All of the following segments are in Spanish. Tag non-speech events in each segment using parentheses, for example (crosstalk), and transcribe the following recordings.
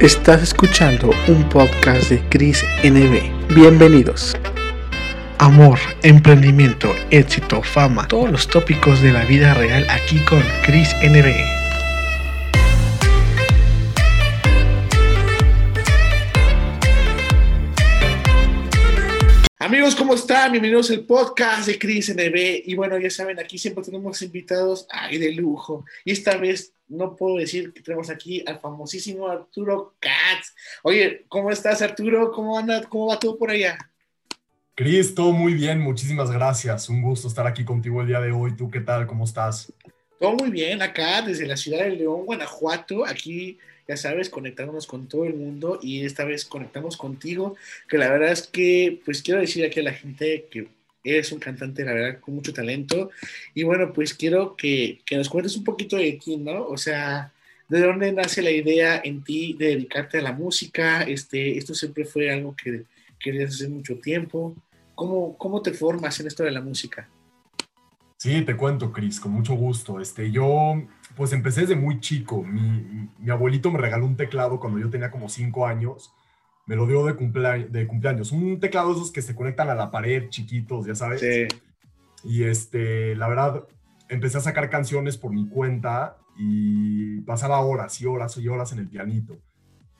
Estás escuchando un podcast de Chris NB. Bienvenidos. Amor, emprendimiento, éxito, fama, todos los tópicos de la vida real aquí con Chris NB. Amigos, ¿cómo están? Bienvenidos al podcast de Cris NB. Y bueno, ya saben, aquí siempre tenemos invitados ay, de lujo. Y esta vez no puedo decir que tenemos aquí al famosísimo Arturo Katz. Oye, ¿cómo estás, Arturo? ¿Cómo anda? ¿Cómo va todo por allá? Cris, todo muy bien, muchísimas gracias. Un gusto estar aquí contigo el día de hoy. ¿Tú qué tal? ¿Cómo estás? Todo muy bien, acá desde la ciudad de León, Guanajuato, aquí ya sabes, conectándonos con todo el mundo y esta vez conectamos contigo, que la verdad es que, pues quiero decir aquí a la gente que eres un cantante, la verdad, con mucho talento. Y bueno, pues quiero que, que nos cuentes un poquito de ti, ¿no? O sea, ¿de dónde nace la idea en ti de dedicarte a la música? Este, esto siempre fue algo que querías hacer mucho tiempo. ¿Cómo, ¿Cómo te formas en esto de la música? Sí, te cuento, Cris, con mucho gusto. Este, yo pues empecé desde muy chico. Mi, mi, abuelito me regaló un teclado cuando yo tenía como cinco años. Me lo dio de, cumplea, de cumpleaños. Un teclado de esos que se conectan a la pared, chiquitos, ya sabes. Sí. Y este, la verdad, empecé a sacar canciones por mi cuenta y pasaba horas y horas y horas en el pianito.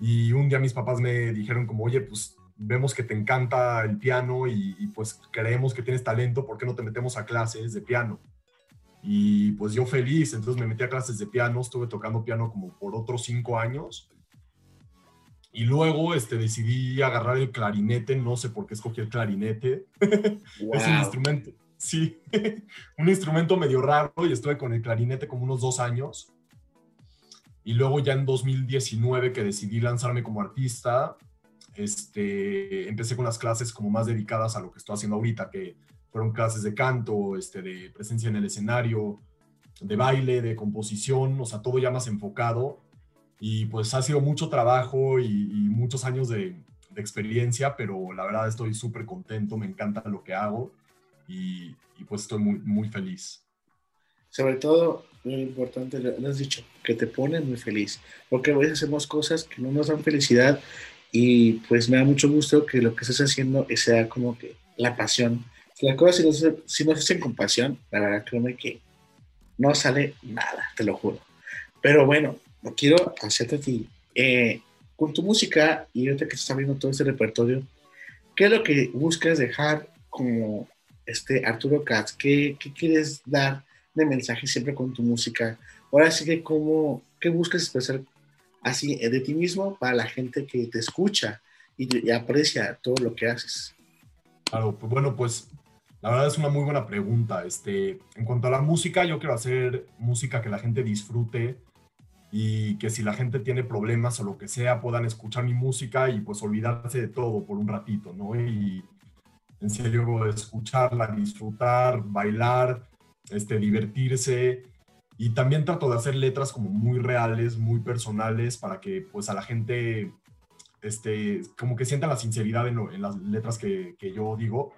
Y un día mis papás me dijeron como, oye, pues vemos que te encanta el piano y, y pues creemos que tienes talento, ¿por qué no te metemos a clases de piano? Y pues yo feliz, entonces me metí a clases de piano, estuve tocando piano como por otros cinco años. Y luego este, decidí agarrar el clarinete, no sé por qué escogí el clarinete. (laughs) es un instrumento, sí, (laughs) un instrumento medio raro y estuve con el clarinete como unos dos años. Y luego ya en 2019 que decidí lanzarme como artista, este, empecé con las clases como más dedicadas a lo que estoy haciendo ahorita, que fueron clases de canto, este, de presencia en el escenario, de baile, de composición, o sea, todo ya más enfocado. Y pues ha sido mucho trabajo y, muchos años de, experiencia, pero la verdad estoy súper contento, me encanta lo que hago y, pues estoy muy, muy feliz. Sobre todo, lo importante, lo has dicho, que te pone muy feliz, porque a veces hacemos cosas que no nos dan felicidad y pues me da mucho gusto que lo que estás haciendo sea como que la pasión las cosas si no, si no hacen con pasión, la verdad créeme que no sale nada, te lo juro. Pero bueno, no quiero hacerte a ti. Eh, con tu música y ahorita que estás abriendo todo este repertorio, ¿qué es lo que buscas dejar como este Arturo Katz? ¿Qué, qué quieres dar de mensaje siempre con tu música? Ahora sí que cómo, ¿qué buscas expresar así de ti mismo para la gente que te escucha y, y aprecia todo lo que haces? Claro, pues bueno, pues la verdad es una muy buena pregunta. Este, en cuanto a la música, yo quiero hacer música que la gente disfrute y que si la gente tiene problemas o lo que sea, puedan escuchar mi música y pues olvidarse de todo por un ratito, ¿no? Y en serio, escucharla, disfrutar, bailar, este, divertirse. Y también trato de hacer letras como muy reales, muy personales, para que pues a la gente, este, como que sientan la sinceridad en, en las letras que, que yo digo.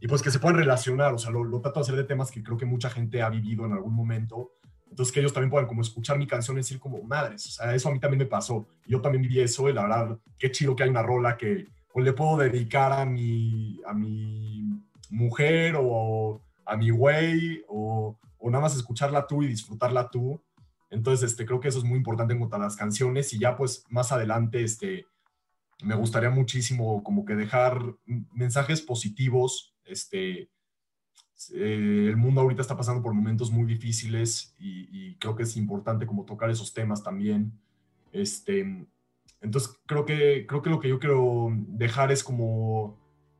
Y pues que se puedan relacionar, o sea, lo, lo, trato de hacer de temas que creo que mucha gente ha vivido en algún momento, entonces que ellos también puedan como escuchar mi canción y decir como, madres, o sea, eso a mí también me pasó, yo también viví eso y la verdad, qué chido que hay una rola que pues, le puedo dedicar a mi, a mi mujer o a mi güey o, o nada más escucharla tú y disfrutarla tú. Entonces, este, creo que eso es muy importante en cuanto a las canciones y ya pues más adelante, este, me gustaría muchísimo como que dejar mensajes positivos este, eh, el mundo ahorita está pasando por momentos muy difíciles y, creo que es importante como tocar esos temas también. Este, entonces creo que, creo que lo que yo quiero dejar es como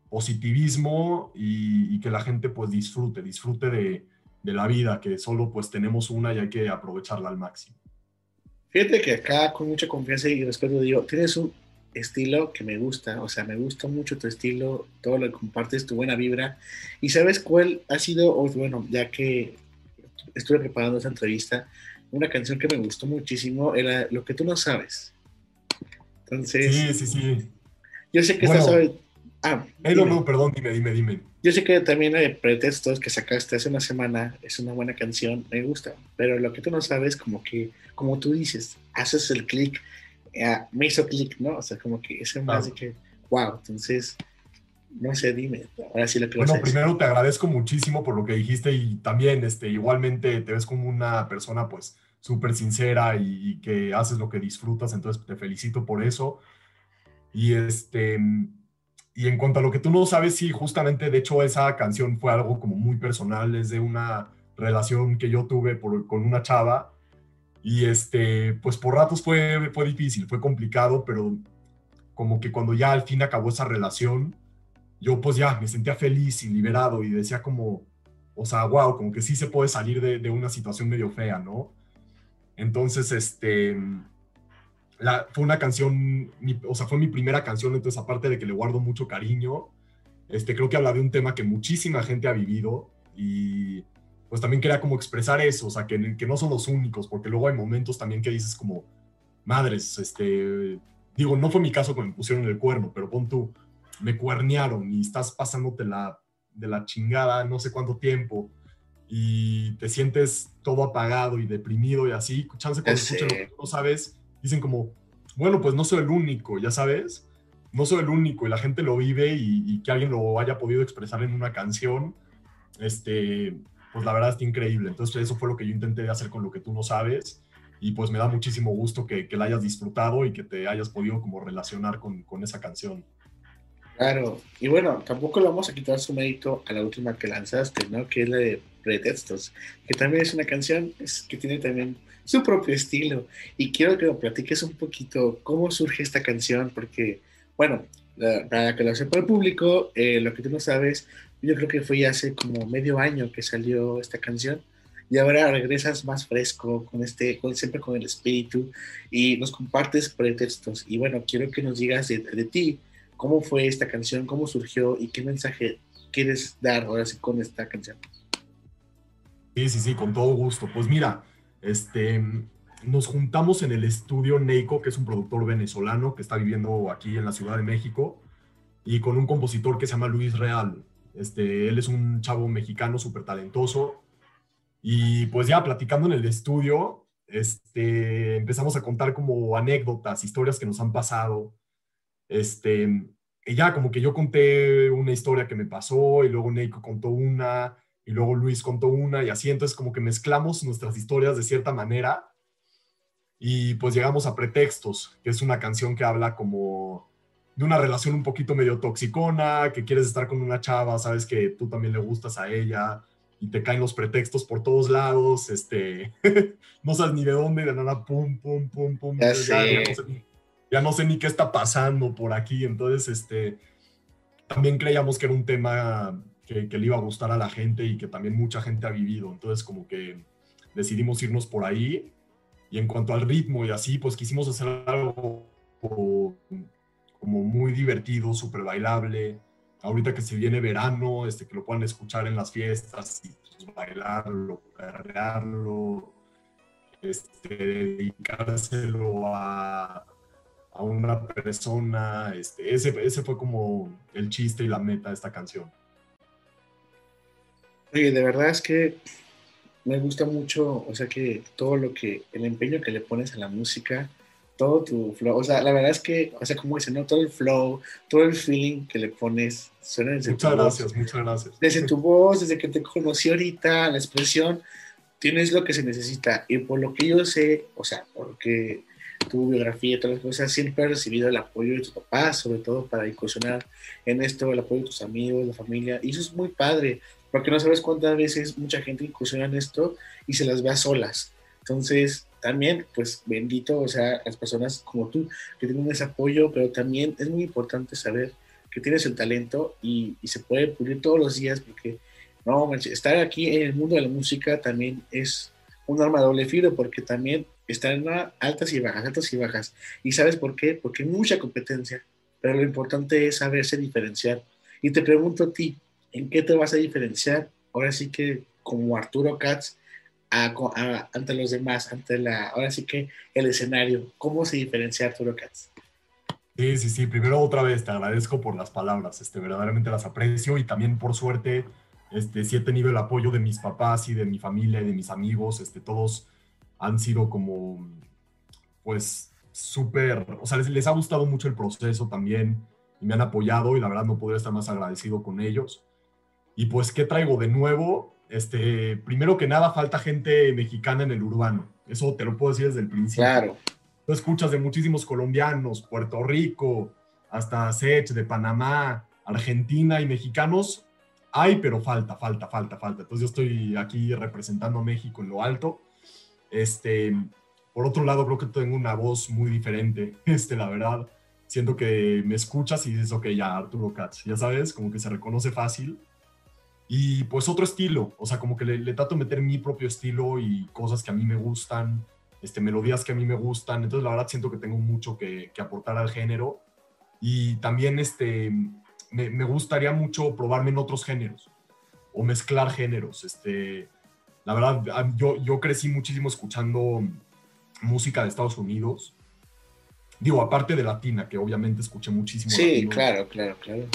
positivismo y, que la gente pues disfrute, disfrute de, de, la vida, que solo pues tenemos una y hay que aprovecharla al máximo. Fíjate que acá con mucha confianza y respeto digo, tienes un, estilo que me gusta, o sea, me gusta mucho tu estilo, todo lo que compartes, tu buena vibra. ¿Y sabes cuál ha sido, bueno, ya que estuve preparando esa entrevista, una canción que me gustó muchísimo era Lo que tú no sabes. Entonces... Sí, sí, sí. Yo sé que estás... Ah, no, no, perdón, dime, dime, dime. Yo sé que también hay pretextos que sacaste hace una semana, es una buena canción, me gusta, pero lo que tú no sabes, como que, como tú dices, haces el clic ah, me hizo clic, ¿no? O sea, como que ese más de que, wow, entonces, no sé, dime, ahora sí lo que Bueno, primero te agradezco muchísimo por lo que dijiste y también, este, igualmente te ves como una persona, pues, súper sincera y, que haces lo que disfrutas, entonces te felicito por eso. Y este, y en cuanto a lo que tú no sabes, sí, justamente, de hecho, esa canción fue algo como muy personal, es de una relación que yo tuve con una chava y este, pues por ratos fue, fue difícil, fue complicado, pero como que cuando ya al fin acabó esa relación, yo pues ya me sentía feliz y liberado y decía como, o sea, wow, como que sí se puede salir de, de una situación medio fea, ¿no? Entonces, este, la, fue una canción, o sea, fue mi primera canción, entonces aparte de que le guardo mucho cariño, este, creo que habla de un tema que muchísima gente ha vivido y pues también quería como expresar eso, o sea, que, que no son los únicos, porque luego hay momentos también que dices como, madres, este, digo, no fue mi caso cuando me pusieron el cuerno, pero pon tú, me cuernearon y estás pasándote la, de la chingada no sé cuánto tiempo y te sientes todo apagado y deprimido y así, chance cuando escuchan lo que no sabes, dicen como, bueno, pues no soy el único, ya sabes, no soy el único y la gente lo vive y, que alguien lo haya podido expresar en una canción, este, pues la verdad está increíble. Entonces eso fue lo que yo intenté hacer con lo que tú no sabes y pues me da muchísimo gusto que, que la hayas disfrutado y que te hayas podido como relacionar con, con esa canción. Claro, y bueno, tampoco le vamos a quitar su mérito a la última que lanzaste, ¿no? Que es la de Pretextos, que también es una canción que tiene también su propio estilo. Y quiero que lo platiques un poquito cómo surge esta canción, porque, bueno, para que lo sepa el público, eh, lo que tú no sabes, yo creo que fue hace como medio año que salió esta canción. Y ahora regresas más fresco, con este, con, siempre con el espíritu, y nos compartes pretextos. Y bueno, quiero que nos digas de, de ti, cómo fue esta canción, cómo surgió y qué mensaje quieres dar ahora sí con esta canción. Sí, sí, sí, con todo gusto. Pues mira, este, nos juntamos en el estudio Neiko, que es un productor venezolano que está viviendo aquí en la Ciudad de México, y con un compositor que se llama Luis Real. Este, él es un chavo mexicano súper talentoso. Y pues ya platicando en el estudio, este, empezamos a contar como anécdotas, historias que nos han pasado este, y ya como que yo conté una historia que me pasó y luego Neiko contó una y luego Luis contó una y así, entonces como que mezclamos nuestras historias de cierta manera y pues llegamos a Pretextos, que es una canción que habla como de una relación un poquito medio toxicona, que quieres estar con una chava, sabes que tú también le gustas a ella y te caen los pretextos por todos lados, este, (laughs) no sabes ni de dónde, de nada, pum, pum, pum, pum, ya, ya no sé ni qué está pasando por aquí. Entonces, este, también creíamos que era un tema que, le iba a gustar a la gente y que también mucha gente ha vivido. Entonces, como que decidimos irnos por ahí. Y en cuanto al ritmo y así, pues quisimos hacer algo como, muy divertido, súper bailable. Ahorita que se viene verano, este, que lo puedan escuchar en las fiestas y pues, bailarlo, perrearlo, este, dedicárselo a, a una persona. Este, ese, ese fue como el chiste y la meta de esta canción. Oye, de verdad es que me gusta mucho, o sea que todo lo que, el empeño que le pones a la música, todo tu flow, o sea, la verdad es que, o sea, como dicen, ¿no? Todo el flow, todo el feeling que le pones, suena desde Muchas gracias, muchas gracias. Desde tu voz, desde que te conocí ahorita, la expresión, tienes lo que se necesita. Y por lo que yo sé, o sea, porque tu biografía y todas las cosas, siempre has recibido el apoyo de tus papás, sobre todo para incursionar en esto, el apoyo de tus amigos, la familia, y eso es muy padre, porque no sabes cuántas veces mucha gente incursiona en esto y se las ve a solas. Entonces, también, pues bendito, o sea, las personas como tú que tienen ese apoyo, pero también es muy importante saber que tienes el talento y, y se puede pulir todos los días, porque no, estar aquí en el mundo de la música también es un arma doble filo, porque también están altas y bajas, altas y bajas. ¿Y sabes por qué? Porque hay mucha competencia, pero lo importante es saberse diferenciar. Y te pregunto a ti, ¿en qué te vas a diferenciar? Ahora sí que como Arturo Katz ante los demás, ante la, ahora sí que el escenario, ¿cómo se diferencia Arturo Katz? Sí, sí, sí. Primero otra vez te agradezco por las palabras, este, verdaderamente las aprecio y también por suerte, este, sí he tenido el apoyo de mis papás y de mi familia y de mis amigos, este, todos han sido como, pues, súper, o sea, les, les, ha gustado mucho el proceso también y me han apoyado y la verdad no podría estar más agradecido con ellos. Y pues, ¿qué traigo de nuevo? Este, primero que nada, falta gente mexicana en el urbano. Eso te lo puedo decir desde el principio. Claro. Tú escuchas de muchísimos colombianos, Puerto Rico, hasta Sech, de Panamá, Argentina y mexicanos. Hay, pero falta, falta, falta, falta. Entonces yo estoy aquí representando a México en lo alto. Este, por otro lado, creo que tengo una voz muy diferente, (laughs) este, la verdad. Siento que me escuchas y dices, ok, ya, Arturo Katz, ya sabes, como que se reconoce fácil. Y pues otro estilo, o sea, como que le, trato de meter mi propio estilo y cosas que a mí me gustan, este, melodías que a mí me gustan. Entonces, la verdad, siento que tengo mucho que, que aportar al género. Y también este, me, me, gustaría mucho probarme en otros géneros o mezclar géneros. Este, la verdad, yo, yo crecí muchísimo escuchando música de Estados Unidos. Digo, aparte de latina, que obviamente escuché muchísimo. Sí, claro, claro, claro.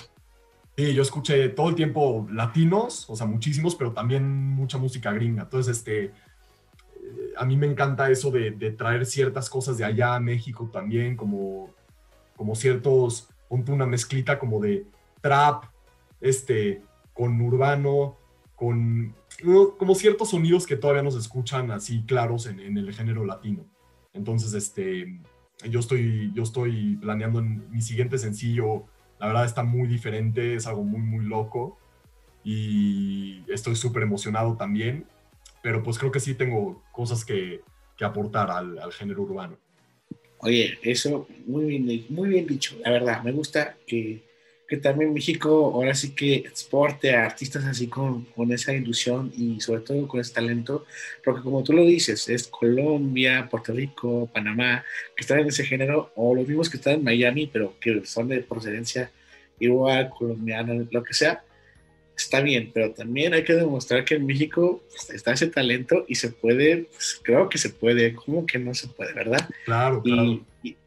Sí, yo escuché todo el tiempo latinos, o sea, muchísimos, pero también mucha música gringa. Entonces, este, eh, a mí me encanta eso de, traer ciertas cosas de allá a México también, como, como ciertos, ponte una mezclita como de trap, este, con urbano, con como ciertos sonidos que todavía nos escuchan así claros en, en, el género latino. Entonces, este, yo estoy, yo estoy planeando en mi siguiente sencillo. La verdad está muy diferente, es algo muy, muy loco. Y estoy súper emocionado también. Pero pues creo que sí tengo cosas que, que aportar al, al, género urbano. Oye, eso muy muy bien dicho. La verdad, me gusta que que también México ahora sí que exporte a artistas así con, con, esa ilusión y sobre todo con ese talento, porque como tú lo dices, es Colombia, Puerto Rico, Panamá, que están en ese género, o los mismos que están en Miami, pero que son de procedencia igual, colombiana, lo que sea, está bien, pero también hay que demostrar que en México está ese talento y se puede, pues, creo que se puede, ¿cómo que no se puede, verdad? Claro, claro. Y,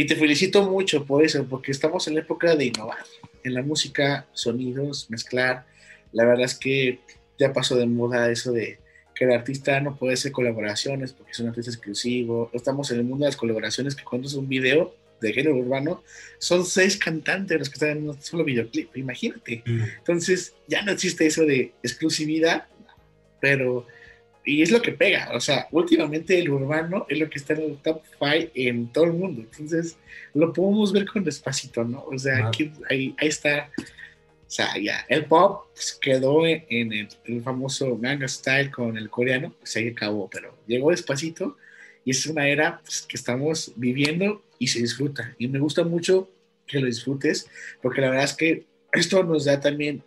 y te felicito mucho por eso, porque estamos en la época de innovar. En la música, sonidos, mezclar. La verdad es que ya pasó de moda eso de que el artista no puede hacer colaboraciones porque es un artista exclusivo. Estamos en el mundo de las colaboraciones que cuando es un video de género urbano, son seis cantantes los que están en un solo videoclip, imagínate. Entonces ya no existe eso de exclusividad, pero y es lo que pega, o sea, últimamente el urbano es lo que está en el top 5 en todo el mundo, entonces lo podemos ver con despacito, ¿no? O sea, aquí, ahí, ahí, está, o sea, ya, el pop pues, quedó en, el, el, famoso Manga Style con el coreano, pues ahí acabó, pero llegó despacito y es una era pues, que estamos viviendo y se disfruta, y me gusta mucho que lo disfrutes, porque la verdad es que esto nos da también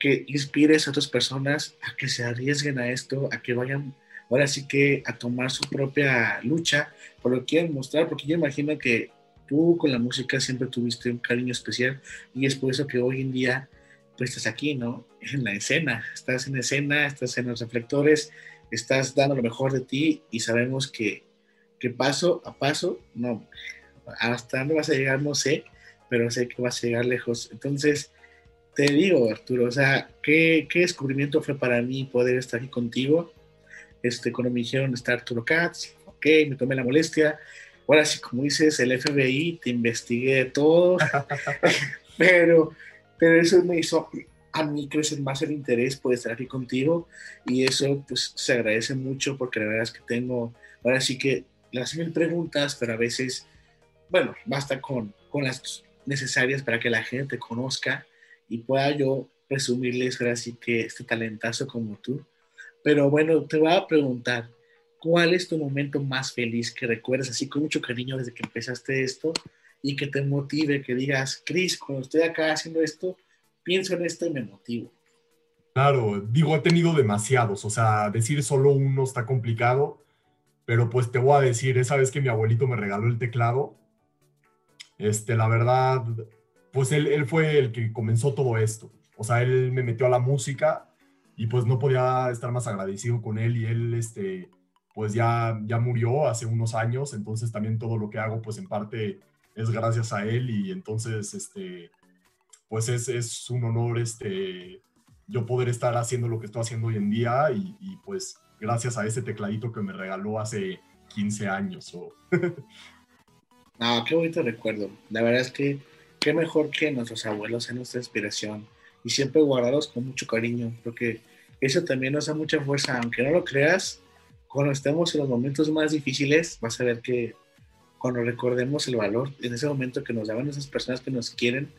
que inspires a otras personas a que se arriesguen a esto, a que vayan ahora sí que a tomar su propia lucha por lo que quieren mostrar, porque yo imagino que tú con la música siempre tuviste un cariño especial y es por eso que hoy en día pues estás aquí, ¿no? En la escena, estás en escena, estás en los reflectores, estás dando lo mejor de ti y sabemos que, que paso a paso, no, hasta dónde vas a llegar no sé, pero sé que vas a llegar lejos. Entonces, te digo, Arturo, o sea, ¿qué, qué descubrimiento fue para mí poder estar aquí contigo. Este, cuando me dijeron está Arturo Katz, ok, me tomé la molestia. Ahora sí, como dices, el FBI, te investigué todo, (laughs) pero, pero eso me hizo a mí crecer más el interés por estar aquí contigo y eso pues se agradece mucho porque la verdad es que tengo, ahora sí que las mil preguntas, pero a veces, bueno, basta con, con las necesarias para que la gente conozca y pueda yo presumirles ahora sí que este talentazo como tú. Pero bueno, te voy a preguntar, ¿cuál es tu momento más feliz que recuerdas así con mucho cariño desde que empezaste esto y que te motive, que digas, Cris, cuando estoy acá haciendo esto, pienso en esto y me motivo? Claro, digo, he tenido demasiados, o sea, decir solo uno está complicado, pero pues te voy a decir, esa vez que mi abuelito me regaló el teclado, este, la verdad, pues él, fue el que comenzó todo esto. O sea, él me metió a la música y pues no podía estar más agradecido con él y él, este, pues ya, ya murió hace unos años, entonces también todo lo que hago, pues en parte es gracias a él y entonces, este, pues es, es un honor, este, yo poder estar haciendo lo que estoy haciendo hoy en día y, pues gracias a ese tecladito que me regaló hace 15 años o No, (laughs) qué bonito recuerdo. La verdad es que qué mejor que nuestros abuelos en nuestra inspiración y siempre guardados con mucho cariño, porque eso también nos da mucha fuerza, aunque no lo creas, cuando estemos en los momentos más difíciles, vas a ver que cuando recordemos el valor, en ese momento que nos daban esas personas que nos quieren,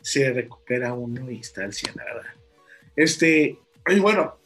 se recupera uno y está al 100, la verdad. Este, y bueno,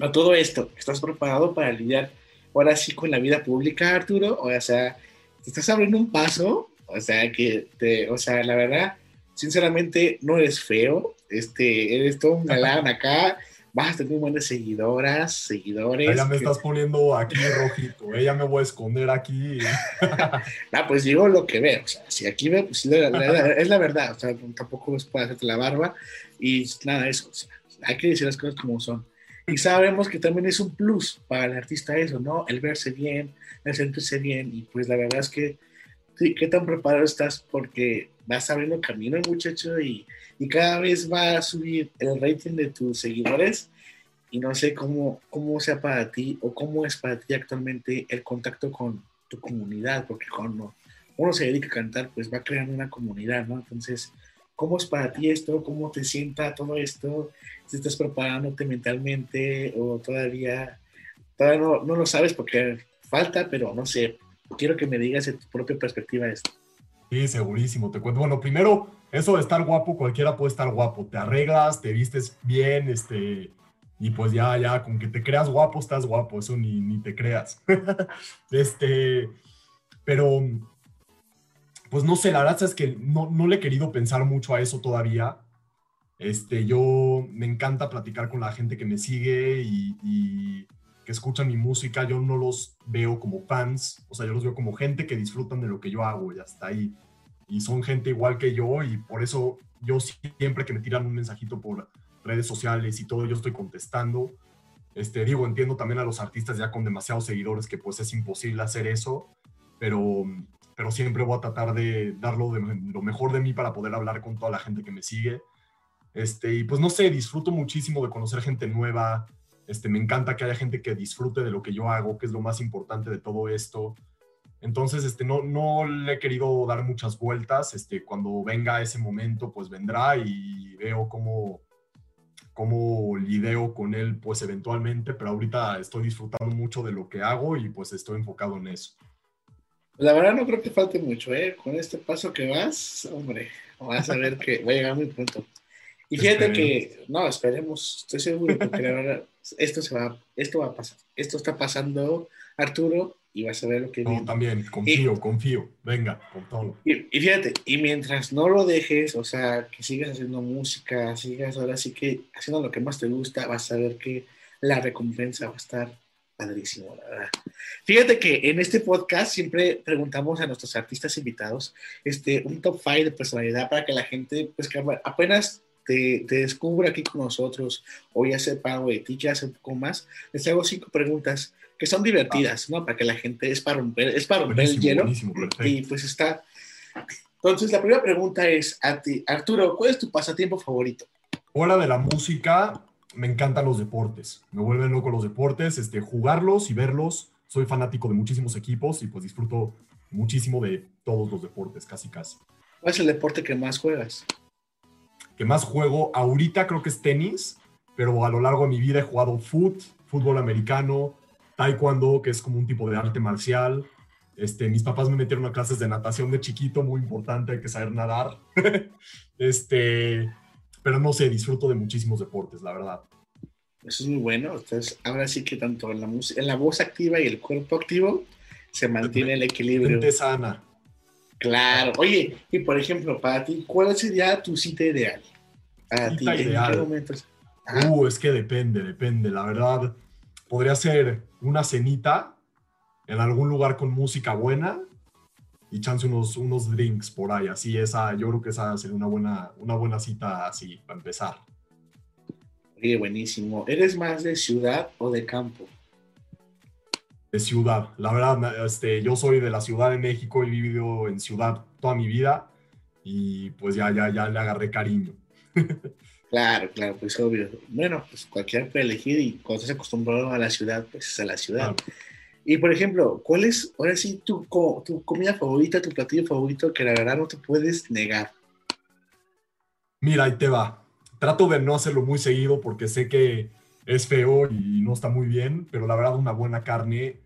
a todo esto, ¿estás preparado para lidiar ahora sí con la vida pública, Arturo? O sea, te estás abriendo un paso, o sea, que te, o sea, la verdad, sinceramente, no eres feo, este, eres todo un galán acá, vas a tener buenas seguidoras, seguidores. Ella me estás poniendo aquí rojito, ella me voy a esconder aquí. (laughs) no, pues digo lo que veo, o sea, si aquí veo, pues es la verdad, o sea, tampoco es para hacerte la barba y nada, eso, o sea, hay que decir las cosas como son. Y sabemos que también es un plus para el artista eso, ¿no? El verse bien, el sentirse bien. Y pues la verdad es que, sí, ¿qué tan preparado estás? Porque vas abriendo camino, muchacho, y, y cada vez va a subir el rating de tus seguidores. Y no sé cómo, cómo sea para ti o cómo es para ti actualmente el contacto con tu comunidad, porque cuando uno se dedica a cantar, pues va creando una comunidad, ¿no? Entonces, ¿Cómo es para ti esto? ¿Cómo te sienta todo esto? Si estás preparándote mentalmente o todavía, todavía no, no, lo sabes porque falta, pero no sé, quiero que me digas en tu propia perspectiva esto. Sí, segurísimo, te cuento. Bueno, primero, eso de estar guapo, cualquiera puede estar guapo. Te arreglas, te vistes bien, este, y pues ya, ya, con que te creas guapo, estás guapo, eso ni, ni te creas. (laughs) este, pero pues no sé, la verdad es que no, no le he querido pensar mucho a eso todavía. Este, yo me encanta platicar con la gente que me sigue y, que escucha mi música. Yo no los veo como fans, o sea, yo los veo como gente que disfrutan de lo que yo hago y hasta ahí. Y son gente igual que yo y por eso yo siempre que me tiran un mensajito por redes sociales y todo, yo estoy contestando. Este, digo, entiendo también a los artistas ya con demasiados seguidores que pues es imposible hacer eso, pero pero siempre voy a tratar de darlo de, lo mejor de mí para poder hablar con toda la gente que me sigue. Este, y pues no sé, disfruto muchísimo de conocer gente nueva. Este, me encanta que haya gente que disfrute de lo que yo hago, que es lo más importante de todo esto. Entonces, este, no, no le he querido dar muchas vueltas. Este, cuando venga ese momento, pues vendrá y veo cómo, cómo lidio con él, pues eventualmente. Pero ahorita estoy disfrutando mucho de lo que hago y pues estoy enfocado en eso. La verdad no creo que falte mucho, ¿eh? Con este paso que vas, hombre, vas a ver que va a llegar muy pronto. Y fíjate que, no, esperemos, estoy seguro, porque la verdad, esto, se va, esto va a pasar. Esto está pasando, Arturo, y vas a ver lo que viene. No, también, confío, confío, venga, con todo. Y, y, fíjate, y mientras no lo dejes, o sea, que sigas haciendo música, sigas ahora sí que haciendo lo que más te gusta, vas a ver que la recompensa va a estar padrísimo, la verdad. Fíjate que en este podcast siempre preguntamos a nuestros artistas invitados este, un top 5 de personalidad para que la gente, pues que apenas te, te, descubra aquí con nosotros o ya sepa de ti, que hace un poco más, les hago cinco preguntas que son divertidas, ¿no? Para que la gente, es para romper, es para romper el hielo. Y pues está. Entonces, la primera pregunta es a ti, Arturo, ¿cuál es tu pasatiempo favorito? Hola de la música, me encantan los deportes, me vuelven loco los deportes, este, jugarlos y verlos. Soy fanático de muchísimos equipos y pues disfruto muchísimo de todos los deportes, casi casi. ¿Cuál es el deporte que más juegas? Que más juego ahorita creo que es tenis, pero a lo largo de mi vida he jugado foot, fútbol americano, taekwondo, que es como un tipo de arte marcial. Este, mis papás me metieron a clases de natación de chiquito, muy importante, hay que saber nadar. (laughs) este, pero no sé, disfruto de muchísimos deportes, la verdad. Eso es muy bueno. Entonces, ahora sí que tanto en la, en la voz activa y el cuerpo activo se mantiene el equilibrio. Sana. Claro. Oye, y por ejemplo, para ti, ¿cuál sería tu cita ideal? Para ti, ideal. ¿en qué momentos? Uh, es que depende, depende. La verdad, podría ser una cenita en algún lugar con música buena y chance unos, unos drinks por ahí. Así, esa, yo creo que esa sería una buena, una buena cita así, para empezar. Oye, buenísimo. ¿Eres más de ciudad o de campo? De ciudad. La verdad, este, yo soy de la Ciudad de México, he vivido en ciudad toda mi vida y pues ya, ya, ya le agarré cariño. (laughs) Claro, claro, pues obvio. Bueno, pues cualquiera puede elegir y cuando estás acostumbrado a la ciudad, pues es a la ciudad. Y por ejemplo, ¿cuál es ahora sí tu, tu comida favorita, tu platillo favorito que la verdad no te puedes negar? Mira, ahí te va. Trato de no hacerlo muy seguido porque sé que es feo y no está muy bien, pero la verdad una buena carne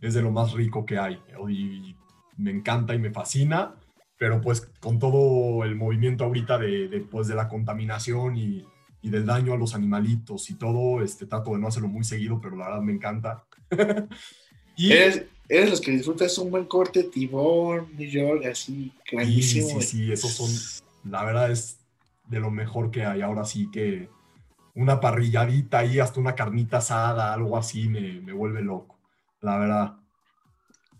es de lo más rico que hay. Y me encanta y me fascina, pero pues con todo el movimiento ahorita de, pues, de la contaminación y, y, del daño a los animalitos y todo, este, trato de no hacerlo muy seguido, pero la verdad me encanta. (laughs) y, ¿Eres, eres los que disfrutas un buen corte, tibón, New York, así, clarísimo. Sí, sí, sí, esos son, la verdad es de lo mejor que hay. Ahora sí que una parrilladita ahí, hasta una carnita asada, algo así, me, me vuelve loco, la verdad.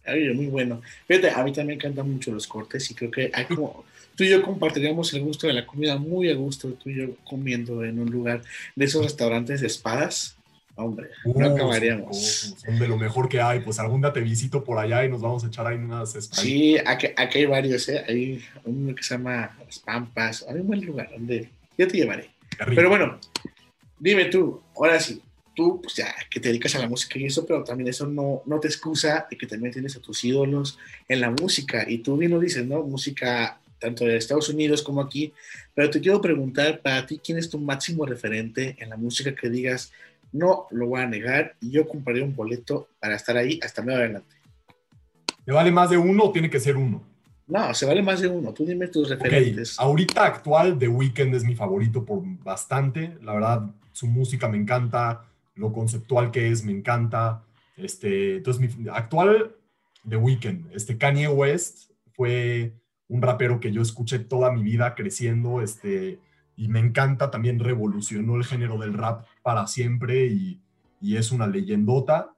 Ay, muy bueno. Fíjate, a mí también me encantan mucho los cortes y creo que hay como, tú y yo compartiríamos el gusto de la comida muy a gusto, tú y yo comiendo en un lugar de esos restaurantes de espadas. Hombre, no acabaríamos. Son, de lo mejor que hay. Pues algún día te visito por allá y nos vamos a echar ahí unas espadas. Sí, aquí, aquí, hay varios, ¿eh? Hay uno que se llama Las Pampas. Hay un buen lugar donde yo te llevaré. Pero bueno, dime tú, ahora sí, tú, pues ya, que te dedicas a la música y eso, pero también eso no, no te excusa de que también tienes a tus ídolos en la música. Y tú bien lo dices, ¿no? Música tanto de Estados Unidos como aquí. Pero te quiero preguntar, para ti, ¿quién es tu máximo referente en la música que digas, no lo voy a negar y yo compraría un boleto para estar ahí hasta más adelante? ¿Me vale más de uno o tiene que ser uno? No, se vale más de uno. Tú dime tus referentes. Ahorita actual, The Weeknd es mi favorito por bastante. La verdad, su música me encanta lo conceptual que es, me encanta. Este, entonces, mi actual, The Weeknd. Este, Kanye West fue un rapero que yo escuché toda mi vida creciendo, este, y me encanta, también revolucionó el género del rap para siempre y, y es una leyendota.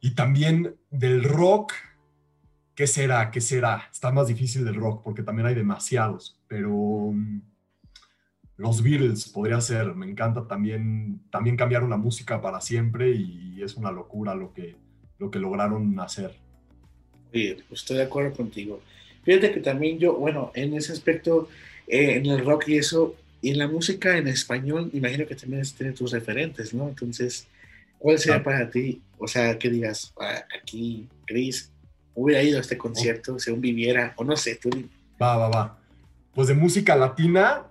Y también del rock, ¿qué será? ¿Qué será? Está más difícil del rock porque también hay demasiados, pero los Beatles podría ser, me encanta también, también cambiaron la música para siempre y es una locura lo que, lo que lograron hacer. Sí, estoy de acuerdo contigo. Fíjate que también yo, bueno, en ese aspecto, eh, en el rock y eso, y en la música en español, imagino que también tienes tus referentes, ¿no? Entonces, ¿cuál sería para ti? O sea, que digas, ah, aquí, Chris, hubiera ido a este concierto, si aún viviera, o no sé, tú. Va, va, va. Pues de música latina,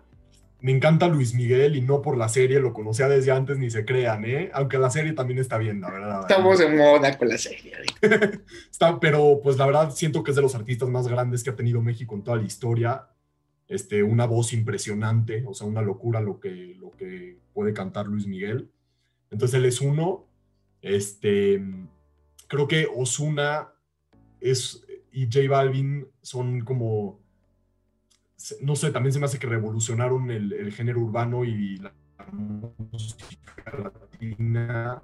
me encanta Luis Miguel y no por la serie, lo conocía desde antes, ni se crean, ¿eh? Aunque la serie también está bien, la verdad. Estamos en moda con la serie. (laughs) está, pero pues la verdad siento que es de los artistas más grandes que ha tenido México en toda la historia. Este, una voz impresionante, o sea, una locura lo que, lo que puede cantar Luis Miguel. Entonces él es uno. Este, creo que Osuna es, y J Balvin son como no sé, también se me hace que revolucionaron el, género urbano y la, música latina.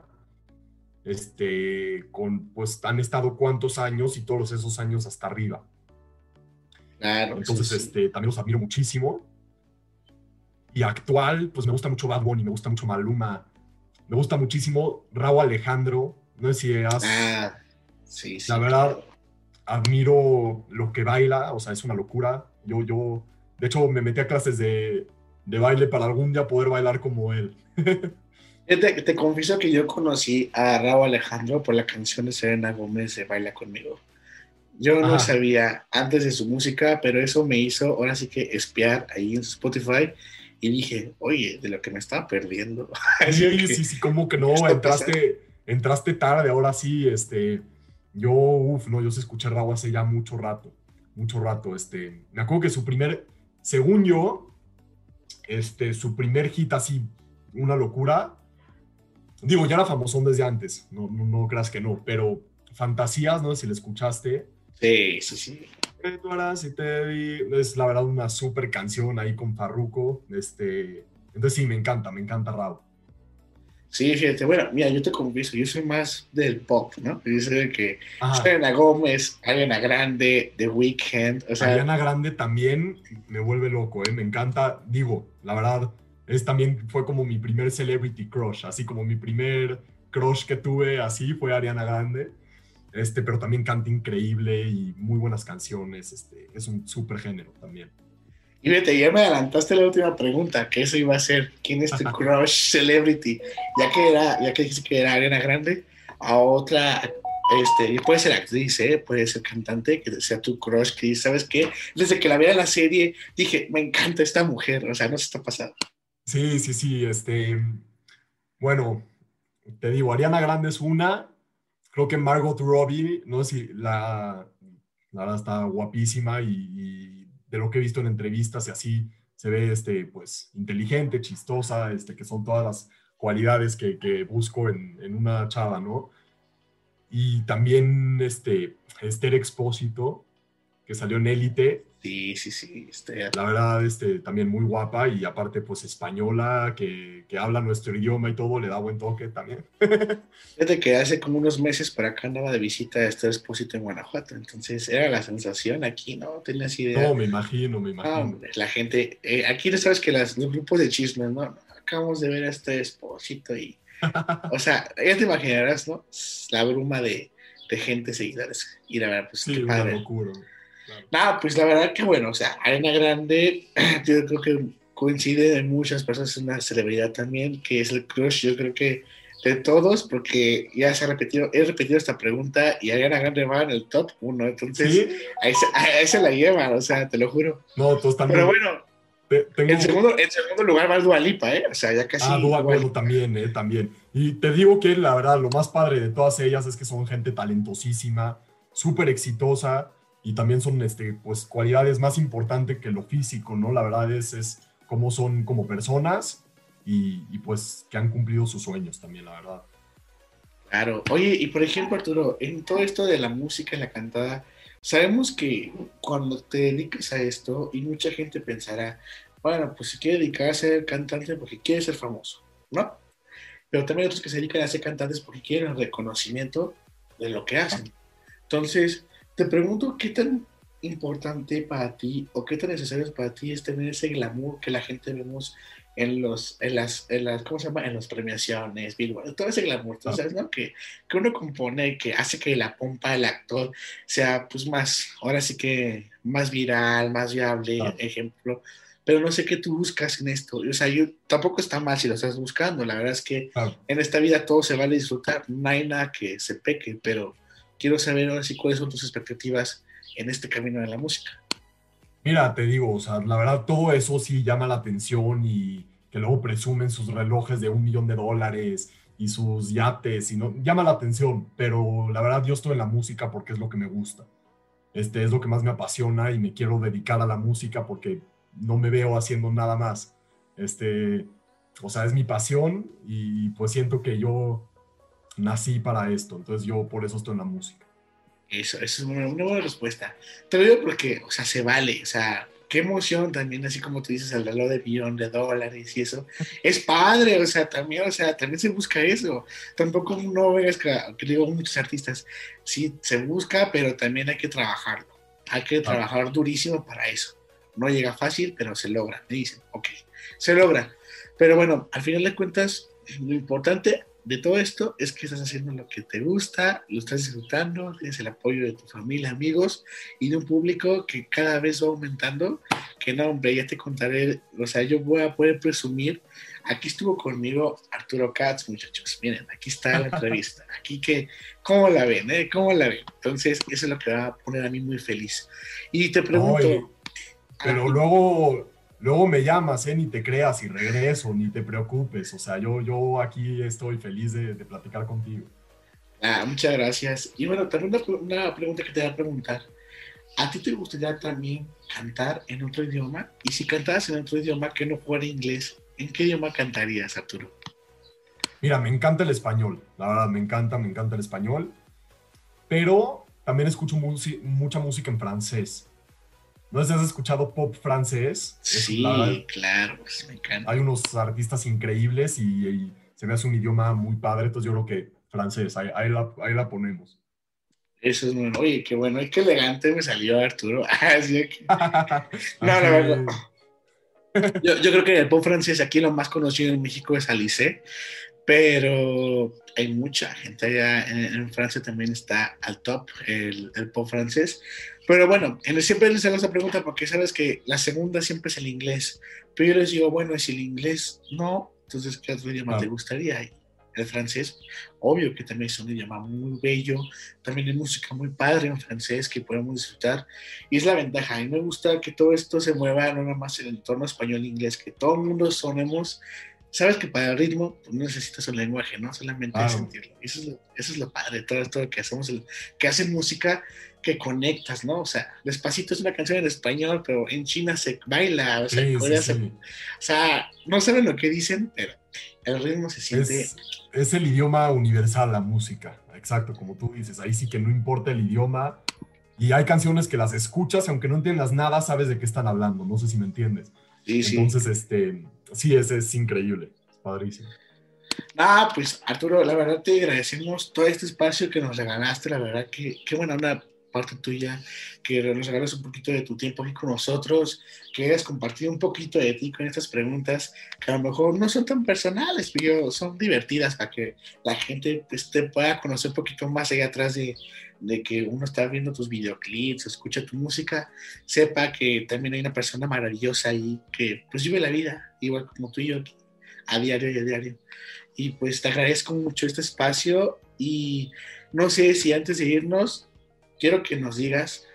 Este, con, pues han estado cuántos años y todos esos años hasta arriba. Claro. Entonces, este, también los admiro muchísimo. Y actual, pues me gusta mucho Bad Bunny, me gusta mucho Maluma, me gusta muchísimo Raúl Alejandro. No sé si has. Ah, sí, sí. La verdad, admiro lo que baila, o sea, es una locura. Yo, yo, de hecho, me metí a clases de, de baile para algún día poder bailar como él. (laughs) te, te, confieso que yo conocí a Raúl Alejandro por la canción de Serena Gómez de Baila conmigo. Yo no sabía antes de su música, pero eso me hizo ahora sí que espiar ahí en Spotify y dije, oye, de lo que me estaba perdiendo. (laughs) Sí, sí, sí, como que no, entraste, entraste tarde, ahora sí, este, yo, uff, no, yo se escuché Raúl hace ya mucho rato mucho rato. Este, me acuerdo que su primer, según yo, este, su primer hit así, una locura. Digo, ya era famosón desde antes, no, no, no creas que no, pero Fantasías, no sé si le escuchaste. Sí, sí, sí. Es la verdad una súper canción ahí con Farruko. Este, entonces sí, me encanta, me encanta Raúl. Sí, fíjate, bueno, mira, yo te confieso, yo soy más del pop, ¿no? Soy que Ana Gómez, Ariana Grande, The Weeknd, o sea... Ariana Grande también me vuelve loco, ¿eh? Me encanta, digo, la verdad, es también, fue como mi primer celebrity crush, así como mi primer crush que tuve, así fue Ariana Grande, este, pero también canta increíble y muy buenas canciones, este, es un súper género también. Y vete, ya me adelantaste la última pregunta, que eso iba a ser, ¿quién es tu crush celebrity? Ya que era, ya que que era Arena Grande, a otra, este, puede ser actriz, ¿eh? puede ser cantante, que sea tu crush, que sabes qué, desde que la vi en la serie dije, me encanta esta mujer, o sea, no se está pasando. Sí, sí, sí, este, bueno, te digo, Ariana Grande es una, creo que Margot Robbie, no sé si la, la verdad está guapísima y, de lo que he visto en entrevistas y así se ve, este, pues, inteligente, chistosa, este, que son todas las cualidades que, que busco en, en, una chava, ¿no? Y también, este, Esther Expósito, que salió en Élite, Sí, sí, sí. Este... La verdad, este, también muy guapa y aparte, pues española, que, que, habla nuestro idioma y todo, le da buen toque también. (laughs) Fíjate que hace como unos meses para acá andaba de visita a este expósito en Guanajuato, entonces era la sensación aquí, ¿no? Tenías idea. No, me imagino, me imagino. la gente, eh, aquí no sabes que las, los grupos de chismes, ¿no? Acabamos de ver a este expósito y, o sea, ya te imaginarás, ¿no? La bruma de, de gente seguidores. Y la verdad, pues sí, qué padre. Una locura. Nada, pues la verdad que bueno, o sea, Arena Grande, (clears throat) yo creo que coincide en muchas personas, es una celebridad también, que es el crush, yo creo que de todos, porque ya se ha repetido, he repetido esta pregunta y Ariana Grande va en el top 1, entonces ahí, se, la lleva, o sea, te lo juro. No, todos también. Pero bueno, en, segundo, en segundo lugar va Dualipa, ¿eh? O sea, ya casi. Ah, Dua, también, ¿eh? También. Y te digo que la verdad, lo más padre de todas ellas es que son gente talentosísima, súper exitosa y también son este, pues, cualidades más importantes que lo físico, ¿no? La verdad es, es cómo son como personas y, y, pues que han cumplido sus sueños también, la verdad. Claro. Oye, y por ejemplo, Arturo, en todo esto de la música, la cantada, sabemos que cuando te dedicas a esto, y mucha gente pensará, bueno, pues si quiere dedicar a ser cantante porque quiere ser famoso, ¿no? Pero también hay otros que se dedican a ser cantantes porque quieren el reconocimiento de lo que hacen. Entonces, te pregunto qué tan importante para ti o qué tan necesario es para ti es tener ese glamour que la gente vemos en los en las, en las ¿cómo se llama? en las premiaciones, todo ese glamour, ¿tú sabes, no? Que, que uno compone, que hace que la pompa del actor sea pues más, ahora sí que más viral, más viable, ejemplo, pero no sé qué tú buscas en esto, o sea, yo tampoco está mal si lo estás buscando, la verdad es que en esta vida todo se vale disfrutar, no hay nada que se peque, pero quiero saber ahora sí cuáles son tus expectativas en este camino de la música. Mira, te digo, o sea, la verdad todo eso sí llama la atención y que luego presumen sus relojes de un millón de dólares y sus yates y no llama la atención, pero la verdad yo estoy en la música porque es lo que me gusta. Este es lo que más me apasiona y me quiero dedicar a la música porque no me veo haciendo nada más. Este, o sea, es mi pasión y pues siento que yo nací para esto, entonces yo por eso estoy en la música. Eso, eso es una, buena respuesta. Te lo digo porque, o sea, se vale, o sea, qué emoción también, así como tú dices, el reloj de billón de dólares y eso. Es padre, o sea, también, o sea, también se busca eso. Tampoco no veas que, que digo muchos artistas, sí, se busca, pero también hay que trabajarlo. Hay que trabajar durísimo para eso. No llega fácil, pero se logra. Me dicen, ok, se logra. Pero bueno, al final de cuentas, lo importante de todo esto es que estás haciendo lo que te gusta, lo estás disfrutando, tienes el apoyo de tu familia, amigos y de un público que cada vez va aumentando. Que no, hombre, ya te contaré, o sea, yo voy a poder presumir. Aquí estuvo conmigo Arturo Katz, muchachos. Miren, aquí está la entrevista. (laughs) Aquí que, ¿cómo la ven? Eh? ¿Cómo la ven? Entonces, eso es lo que va a poner a mí muy feliz. Y te pregunto. pero luego luego me llamas, ¿eh? ni te creas y regreso, ni te preocupes. O sea, yo, yo aquí estoy feliz de, platicar contigo. Ah, muchas gracias. Y bueno, también una, pregunta que te voy a preguntar. ¿A ti te gustaría también cantar en otro idioma? Y si cantaras en otro idioma que no fuera inglés, ¿en qué idioma cantarías, Arturo? Mira, me encanta el español. La verdad, me encanta, me encanta el español. Pero también escucho mucha música en francés. ¿No has escuchado pop francés? Sí, claro, pues, me encanta. Hay unos artistas increíbles y, se me hace un idioma muy padre, entonces yo creo que francés, ahí, la, ponemos. Eso es bueno. Oye, qué bueno, y qué elegante me salió Arturo. (laughs) Así que... (laughs) no, la verdad. Yo, yo, creo que el pop francés aquí lo más conocido en México es Alice, pero hay mucha gente allá en, Francia también está al top el, el, pop francés. Pero bueno, siempre les hago esa pregunta porque sabes que la segunda siempre es el inglés. Pero yo les digo, bueno, si el inglés no, entonces ¿qué otro idioma te gustaría? el francés, obvio que también es un idioma muy bello, también hay música muy padre en francés que podemos disfrutar, y es la ventaja, a mí me gusta que todo esto se mueva no nada más en el entorno español-inglés, que todo el mundo sonemos, sabes que para el ritmo pues, no necesitas un lenguaje, ¿no? Solamente sentirlo, eso es, lo, eso es lo padre, todo esto que hacemos, el, que hacen música que conectas, ¿no? O sea, Despacito es una canción en español, pero en China se baila, o sea, o sea no saben lo que dicen, pero el ritmo se siente... Es, el idioma universal, la música, exacto, como tú dices, ahí sí que no importa el idioma, y hay canciones que las escuchas aunque no entiendas nada, sabes de qué están hablando, no sé si me entiendes. Sí, Entonces, este, sí, ese es increíble, es padrísimo. Ah, pues Arturo, la verdad te agradecemos todo este espacio que nos regalaste, la verdad que qué buena onda parte tuya, que nos regales un poquito de tu tiempo aquí con nosotros, que hayas compartido un poquito de ti con estas preguntas que a lo mejor no son tan personales, pero son divertidas para que la gente pues, te pueda conocer un poquito más allá atrás de, de que uno está viendo tus videoclips, escucha tu música, sepa que también hay una persona maravillosa ahí que pues vive la vida, igual como tú y yo, a diario y a diario. Y pues te agradezco mucho este espacio y no sé si antes de irnos quiero que nos digas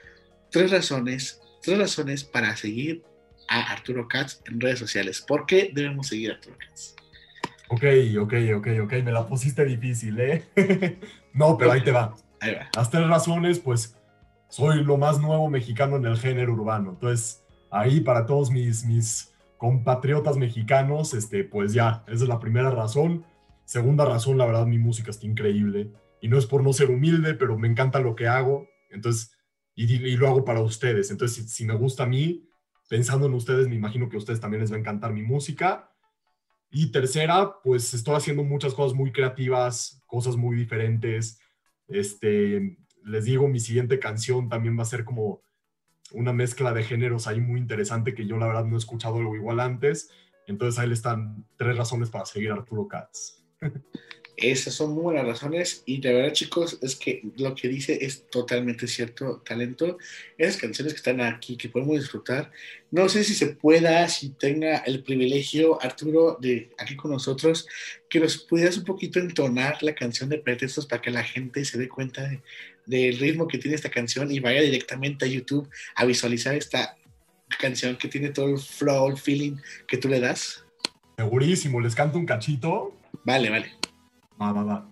tres razones, tres razones para seguir a Arturo Katz en redes sociales. ¿Por qué debemos seguir a Arturo Katz? Ok, ok, ok, ok, me la pusiste difícil, ¿eh? (laughs) no, pero ahí te va. Ahí va. Las tres razones, pues, soy lo más nuevo mexicano en el género urbano. Entonces, ahí para todos mis, mis compatriotas mexicanos, este, pues ya, esa es la primera razón. Segunda razón, la verdad, mi música está increíble. Y no es por no ser humilde, pero me encanta lo que hago. Entonces, y, lo hago para ustedes. Entonces, si, me gusta a mí, pensando en ustedes, me imagino que a ustedes también les va a encantar mi música. Y tercera, pues estoy haciendo muchas cosas muy creativas, cosas muy diferentes. Este, les digo, mi siguiente canción también va a ser como una mezcla de géneros ahí muy interesante que yo la verdad no he escuchado algo igual antes. Entonces ahí le están tres razones para seguir Arturo Katz. Esas son muy buenas razones y de verdad chicos es que lo que dice es totalmente cierto, talento. Esas canciones que están aquí, que podemos disfrutar, no sé si se pueda, si tenga el privilegio Arturo de aquí con nosotros, que nos pudieras un poquito entonar la canción de pretextos para que la gente se dé cuenta del ritmo que tiene esta canción y vaya directamente a YouTube a visualizar esta canción que tiene todo el flow, el feeling que tú le das. Segurísimo, les canto un cachito. Vale, vale. Va, va, va.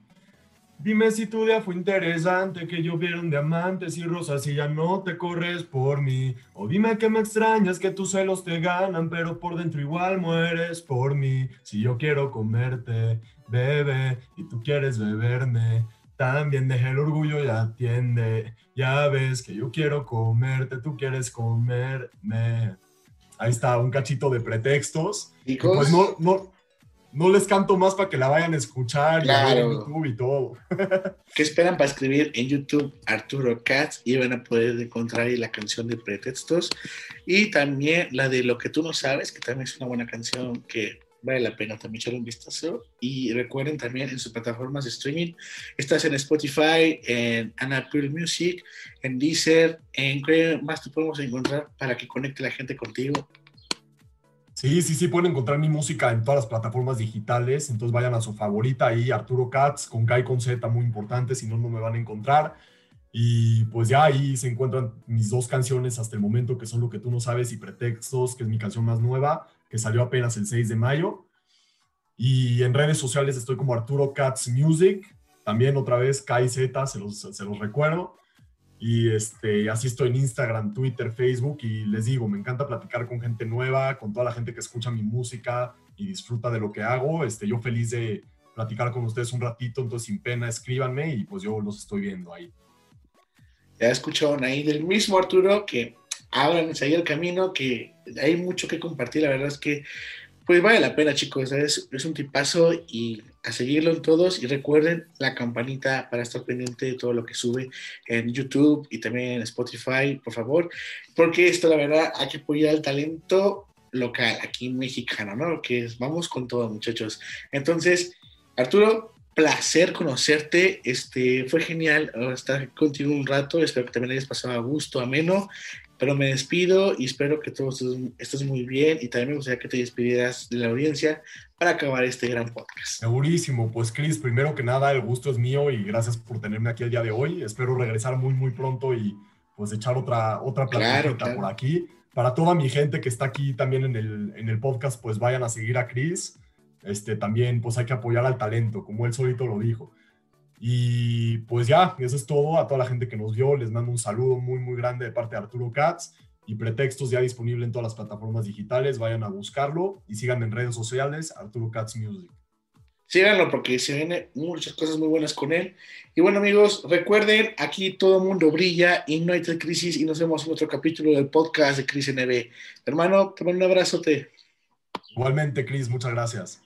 Dime si tu día fue interesante, que llovieron diamantes y rosas y ya no te corres por mí. O dime que me extrañas, que tus celos te ganan, pero por dentro igual mueres por mí. Si yo quiero comerte, bebe, y tú quieres beberme, también deja el orgullo y atiende. Ya ves que yo quiero comerte, tú quieres comerme. Ahí está, un cachito de pretextos. Y pues no, no, no les canto más para que la vayan a escuchar y a ver en YouTube y todo. (laughs) ¿Qué esperan para escribir en YouTube Arturo Katz y van a poder encontrar ahí la canción de pretextos y también la de Lo que tú no sabes, que también es una buena canción que vale la pena también echarle un vistazo. Y recuerden también en sus plataformas de streaming, estás en Spotify, en Apple Music, en Deezer, en qué más te podemos encontrar para que conecte la gente contigo Sí, sí, sí, pueden encontrar mi música en todas las plataformas digitales, entonces vayan a su favorita ahí, Arturo Katz, con K y con Z, muy importante, si no, no me van a encontrar. Y pues ya ahí se encuentran mis dos canciones hasta el momento, que son Lo que tú no sabes y Pretextos, que es mi canción más nueva, que salió apenas el 6 de mayo. Y en redes sociales estoy como Arturo Katz Music, también otra vez K y Z, se los, se los recuerdo. Y este, así estoy en Instagram, Twitter, Facebook y les digo, me encanta platicar con gente nueva, con toda la gente que escucha mi música y disfruta de lo que hago. Este, yo feliz de platicar con ustedes un ratito, entonces sin pena escríbanme y pues yo los estoy viendo ahí. Ya escucharon ahí del mismo Arturo que abran ahí el camino, que hay mucho que compartir. La verdad es que pues vale la pena, chicos. Es, un tipazo y a seguirlo en todos. Y recuerden la campanita para estar pendiente de todo lo que sube en YouTube y también en Spotify, por favor. Porque esto, la verdad, hay que apoyar el talento local, aquí mexicano, ¿no? Que vamos con todo, muchachos. Entonces, Arturo, placer conocerte. Este, fue genial estar contigo un rato. Espero que también hayas pasado a gusto, ameno. Pero me despido y espero que todos estés, muy bien y también me gustaría que te despidieras de la audiencia para acabar este gran podcast. Segurísimo, pues Chris, primero que nada el gusto es mío y gracias por tenerme aquí el día de hoy. Espero regresar muy muy pronto y pues echar otra otra plática por aquí. Para toda mi gente que está aquí también en el, en el podcast, pues vayan a seguir a Chris. Este, también pues hay que apoyar al talento, como él solito lo dijo. Y pues ya, eso es todo. A toda la gente que nos vio, les mando un saludo muy, muy grande de parte de Arturo Katz. Y Pretextos ya disponible en todas las plataformas digitales. Vayan a buscarlo y sigan en redes sociales Arturo Katz Music. Síganlo porque se vienen muchas cosas muy buenas con él. Y bueno, amigos, recuerden, aquí todo el mundo brilla y no hay crisis. Y nos vemos en otro capítulo del podcast de Cris NB. Hermano, te mando un abrazote. Igualmente, Cris, muchas gracias.